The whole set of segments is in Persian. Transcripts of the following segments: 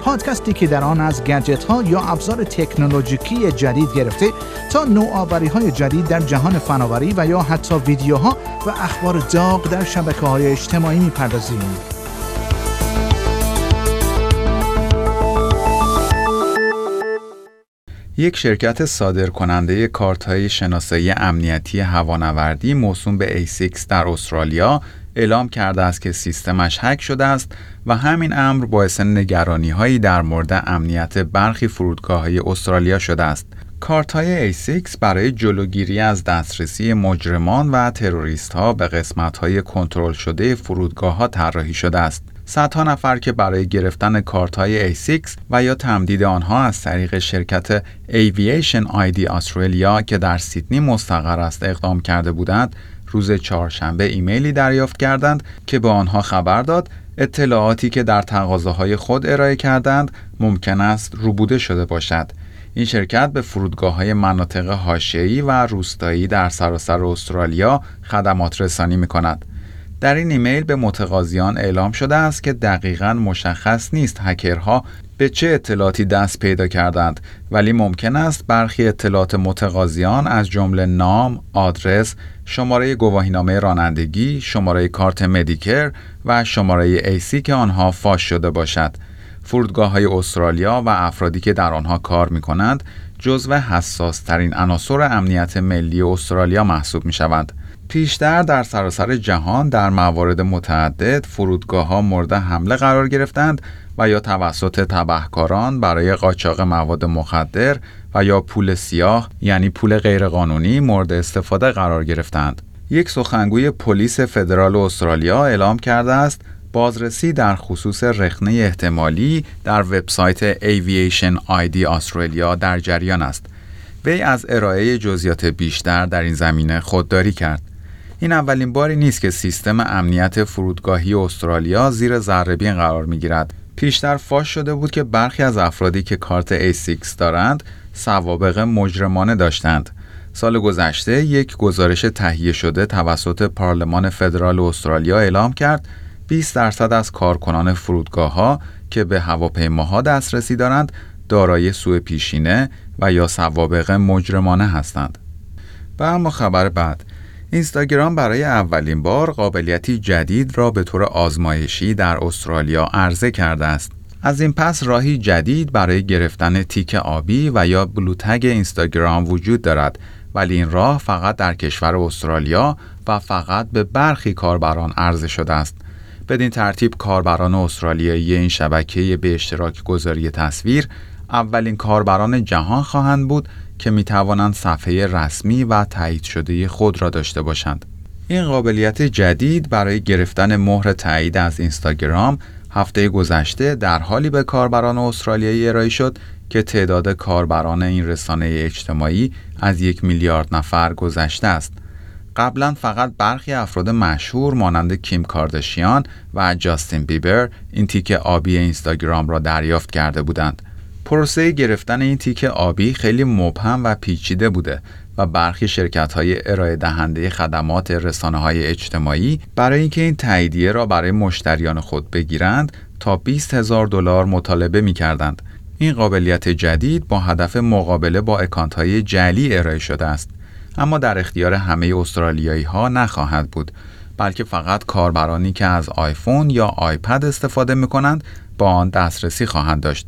پادکستی که در آن از گجت ها یا ابزار تکنولوژیکی جدید گرفته تا نوآوری های جدید در جهان فناوری و یا حتی ویدیوها و اخبار داغ در شبکه های اجتماعی می‌پردازیم. یک شرکت صادر کننده کارت های شناسایی امنیتی هوانوردی موسوم به A6 در استرالیا اعلام کرده است که سیستمش هک شده است و همین امر باعث نگرانی هایی در مورد امنیت برخی فرودگاه های استرالیا شده است. کارت های A6 برای جلوگیری از دسترسی مجرمان و تروریست ها به قسمت های کنترل شده فرودگاه ها طراحی شده است. صدها نفر که برای گرفتن کارت های A6 و یا تمدید آنها از طریق شرکت Aviation ID استرالیا که در سیدنی مستقر است اقدام کرده بودند روز چهارشنبه ایمیلی دریافت کردند که به آنها خبر داد اطلاعاتی که در تقاضاهای خود ارائه کردند ممکن است روبوده شده باشد. این شرکت به فرودگاه های مناطق حاشیه‌ای و روستایی در سراسر استرالیا خدمات رسانی می کند. در این ایمیل به متقاضیان اعلام شده است که دقیقا مشخص نیست هکرها به چه اطلاعاتی دست پیدا کردند ولی ممکن است برخی اطلاعات متقاضیان از جمله نام، آدرس، شماره گواهینامه رانندگی، شماره کارت مدیکر و شماره ایسی که آنها فاش شده باشد. فرودگاه های استرالیا و افرادی که در آنها کار می کنند جزو حساس ترین عناصر امنیت ملی استرالیا محسوب می شوند. پیشتر در سراسر جهان در موارد متعدد فرودگاه ها مورد حمله قرار گرفتند و یا توسط تبهکاران برای قاچاق مواد مخدر و یا پول سیاه یعنی پول غیرقانونی مورد استفاده قرار گرفتند. یک سخنگوی پلیس فدرال استرالیا اعلام کرده است بازرسی در خصوص رخنه احتمالی در وبسایت Aviation ID استرالیا در جریان است. وی از ارائه جزئیات بیشتر در این زمینه خودداری کرد. این اولین باری نیست که سیستم امنیت فرودگاهی استرالیا زیر ذرهبین قرار می گیرد. پیشتر فاش شده بود که برخی از افرادی که کارت A6 دارند سوابق مجرمانه داشتند. سال گذشته یک گزارش تهیه شده توسط پارلمان فدرال استرالیا اعلام کرد 20 درصد از کارکنان فرودگاه ها که به هواپیماها دسترسی دارند دارای سوء پیشینه و یا سوابق مجرمانه هستند. و اما خبر بعد اینستاگرام برای اولین بار قابلیتی جدید را به طور آزمایشی در استرالیا عرضه کرده است. از این پس راهی جدید برای گرفتن تیک آبی و یا بلوتگ اینستاگرام وجود دارد ولی این راه فقط در کشور استرالیا و فقط به برخی کاربران عرضه شده است. بدین ترتیب کاربران استرالیایی این شبکه به اشتراک گذاری تصویر اولین کاربران جهان خواهند بود که می توانند صفحه رسمی و تایید شده خود را داشته باشند. این قابلیت جدید برای گرفتن مهر تایید از اینستاگرام هفته گذشته در حالی به کاربران استرالیایی ارائه شد که تعداد کاربران این رسانه اجتماعی از یک میلیارد نفر گذشته است. قبلا فقط برخی افراد مشهور مانند کیم کاردشیان و جاستین بیبر این تیک آبی اینستاگرام را دریافت کرده بودند. پروسه گرفتن این تیک آبی خیلی مبهم و پیچیده بوده و برخی شرکت های ارائه دهنده خدمات رسانه های اجتماعی برای اینکه این تاییدیه را برای مشتریان خود بگیرند تا 20 هزار دلار مطالبه می کردند. این قابلیت جدید با هدف مقابله با اکانت های جلی ارائه شده است اما در اختیار همه استرالیایی ها نخواهد بود بلکه فقط کاربرانی که از آیفون یا آیپد استفاده می کنند با آن دسترسی خواهند داشت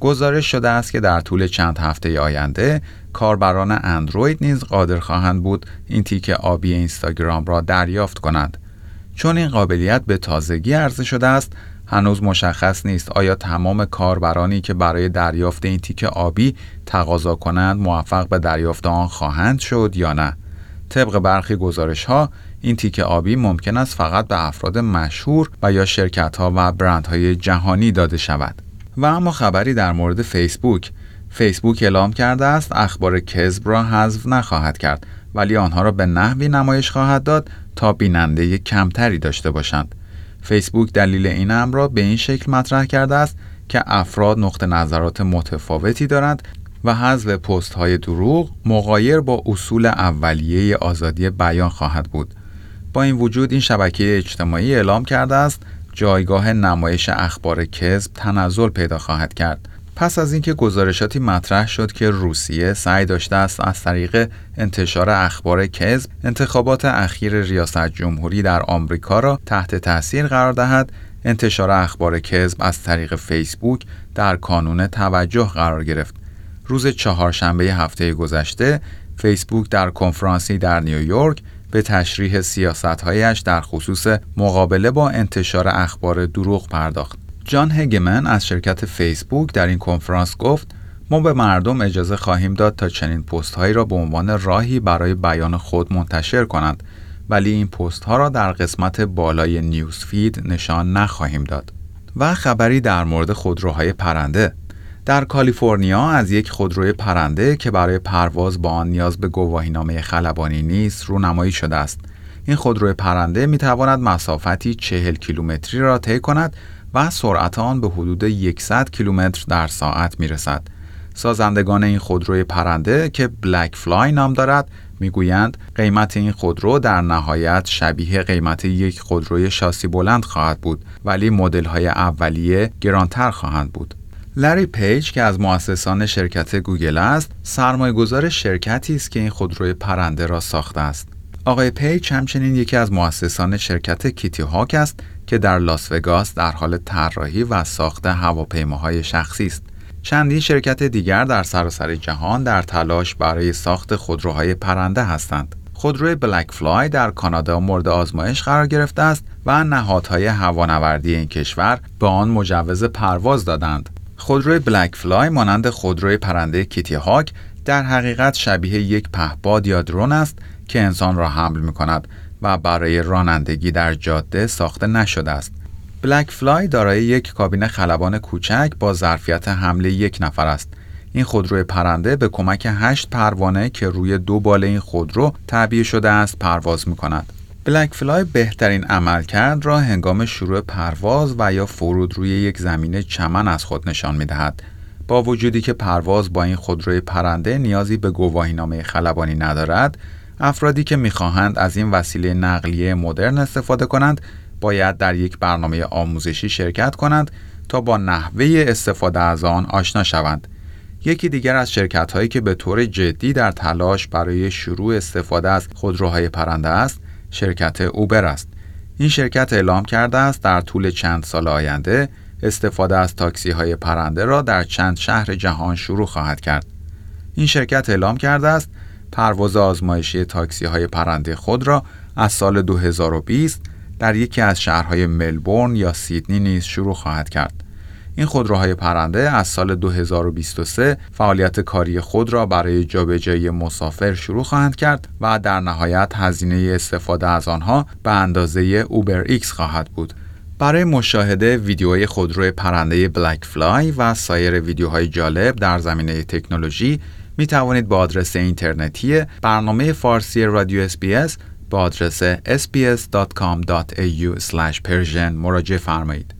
گزارش شده است که در طول چند هفته آینده کاربران اندروید نیز قادر خواهند بود این تیک آبی اینستاگرام را دریافت کنند. چون این قابلیت به تازگی عرضه شده است، هنوز مشخص نیست آیا تمام کاربرانی که برای دریافت این تیک آبی تقاضا کنند موفق به دریافت آن خواهند شد یا نه. طبق برخی گزارش ها این تیک آبی ممکن است فقط به افراد مشهور و یا شرکت ها و برندهای جهانی داده شود. و اما خبری در مورد فیسبوک فیسبوک اعلام کرده است اخبار کذب را حذف نخواهد کرد ولی آنها را به نحوی نمایش خواهد داد تا بیننده کمتری داشته باشند. فیسبوک دلیل این امر را به این شکل مطرح کرده است که افراد نقطه نظرات متفاوتی دارند و حذف پست های دروغ مقایر با اصول اولیه آزادی بیان خواهد بود. با این وجود این شبکه اجتماعی اعلام کرده است جایگاه نمایش اخبار کذب تنزل پیدا خواهد کرد. پس از اینکه گزارشاتی مطرح شد که روسیه سعی داشته است از طریق انتشار اخبار کذب انتخابات اخیر ریاست جمهوری در آمریکا را تحت تاثیر قرار دهد انتشار اخبار کذب از طریق فیسبوک در کانون توجه قرار گرفت روز چهارشنبه هفته گذشته فیسبوک در کنفرانسی در نیویورک به تشریح سیاستهایش در خصوص مقابله با انتشار اخبار دروغ پرداخت. جان هگمن از شرکت فیسبوک در این کنفرانس گفت ما به مردم اجازه خواهیم داد تا چنین پست هایی را به عنوان راهی برای بیان خود منتشر کنند ولی این پست ها را در قسمت بالای نیوز فید نشان نخواهیم داد. و خبری در مورد خودروهای پرنده در کالیفرنیا از یک خودروی پرنده که برای پرواز با آن نیاز به گواهینامه خلبانی نیست رونمایی شده است. این خودروی پرنده می تواند مسافتی 40 کیلومتری را طی کند و سرعت آن به حدود 100 کیلومتر در ساعت می رسد. سازندگان این خودروی پرنده که BlackFly نام دارد می‌گویند قیمت این خودرو در نهایت شبیه قیمت یک خودروی شاسی بلند خواهد بود ولی مدل های اولیه گرانتر خواهند بود. لری پیج که از مؤسسان شرکت گوگل است، سرمایه گذار شرکتی است که این خودروی پرنده را ساخته است. آقای پیج همچنین یکی از مؤسسان شرکت Kitty Hawk است که در لاس وگاس در حال طراحی و ساخت هواپیماهای شخصی است. چندین شرکت دیگر در سراسر جهان در تلاش برای ساخت خودروهای پرنده هستند. خودروی بلک فلای در کانادا مورد آزمایش قرار گرفته است و نهادهای هوانوردی این کشور به آن مجوز پرواز دادند. خودروی بلک فلای مانند خودروی پرنده کیتی هاک در حقیقت شبیه یک پهپاد یا درون است که انسان را حمل می کند و برای رانندگی در جاده ساخته نشده است. بلک فلای دارای یک کابین خلبان کوچک با ظرفیت حمله یک نفر است. این خودروی پرنده به کمک هشت پروانه که روی دو بال این خودرو تعبیه شده است پرواز می کند. بلک فلای بهترین عملکرد را هنگام شروع پرواز و یا فرود روی یک زمین چمن از خود نشان می دهد. با وجودی که پرواز با این خودروی پرنده نیازی به گواهینامه خلبانی ندارد، افرادی که می‌خواهند از این وسیله نقلیه مدرن استفاده کنند باید در یک برنامه آموزشی شرکت کنند تا با نحوه استفاده از آن آشنا شوند. یکی دیگر از شرکت هایی که به طور جدی در تلاش برای شروع استفاده از خودروهای پرنده است، شرکت اوبر است. این شرکت اعلام کرده است در طول چند سال آینده استفاده از تاکسی های پرنده را در چند شهر جهان شروع خواهد کرد. این شرکت اعلام کرده است پرواز آزمایشی تاکسی های پرنده خود را از سال 2020 در یکی از شهرهای ملبورن یا سیدنی نیز شروع خواهد کرد. این خودروهای پرنده از سال 2023 فعالیت کاری خود را برای جابجایی مسافر شروع خواهند کرد و در نهایت هزینه استفاده از آنها به اندازه UberX خواهد بود. برای مشاهده ویدیوهای خودروی پرنده BlackFly و سایر ویدیوهای جالب در زمینه تکنولوژی می توانید با آدرس اینترنتی برنامه فارسی رادیو SBS با آدرس sbs.com.au مراجعه فرمایید.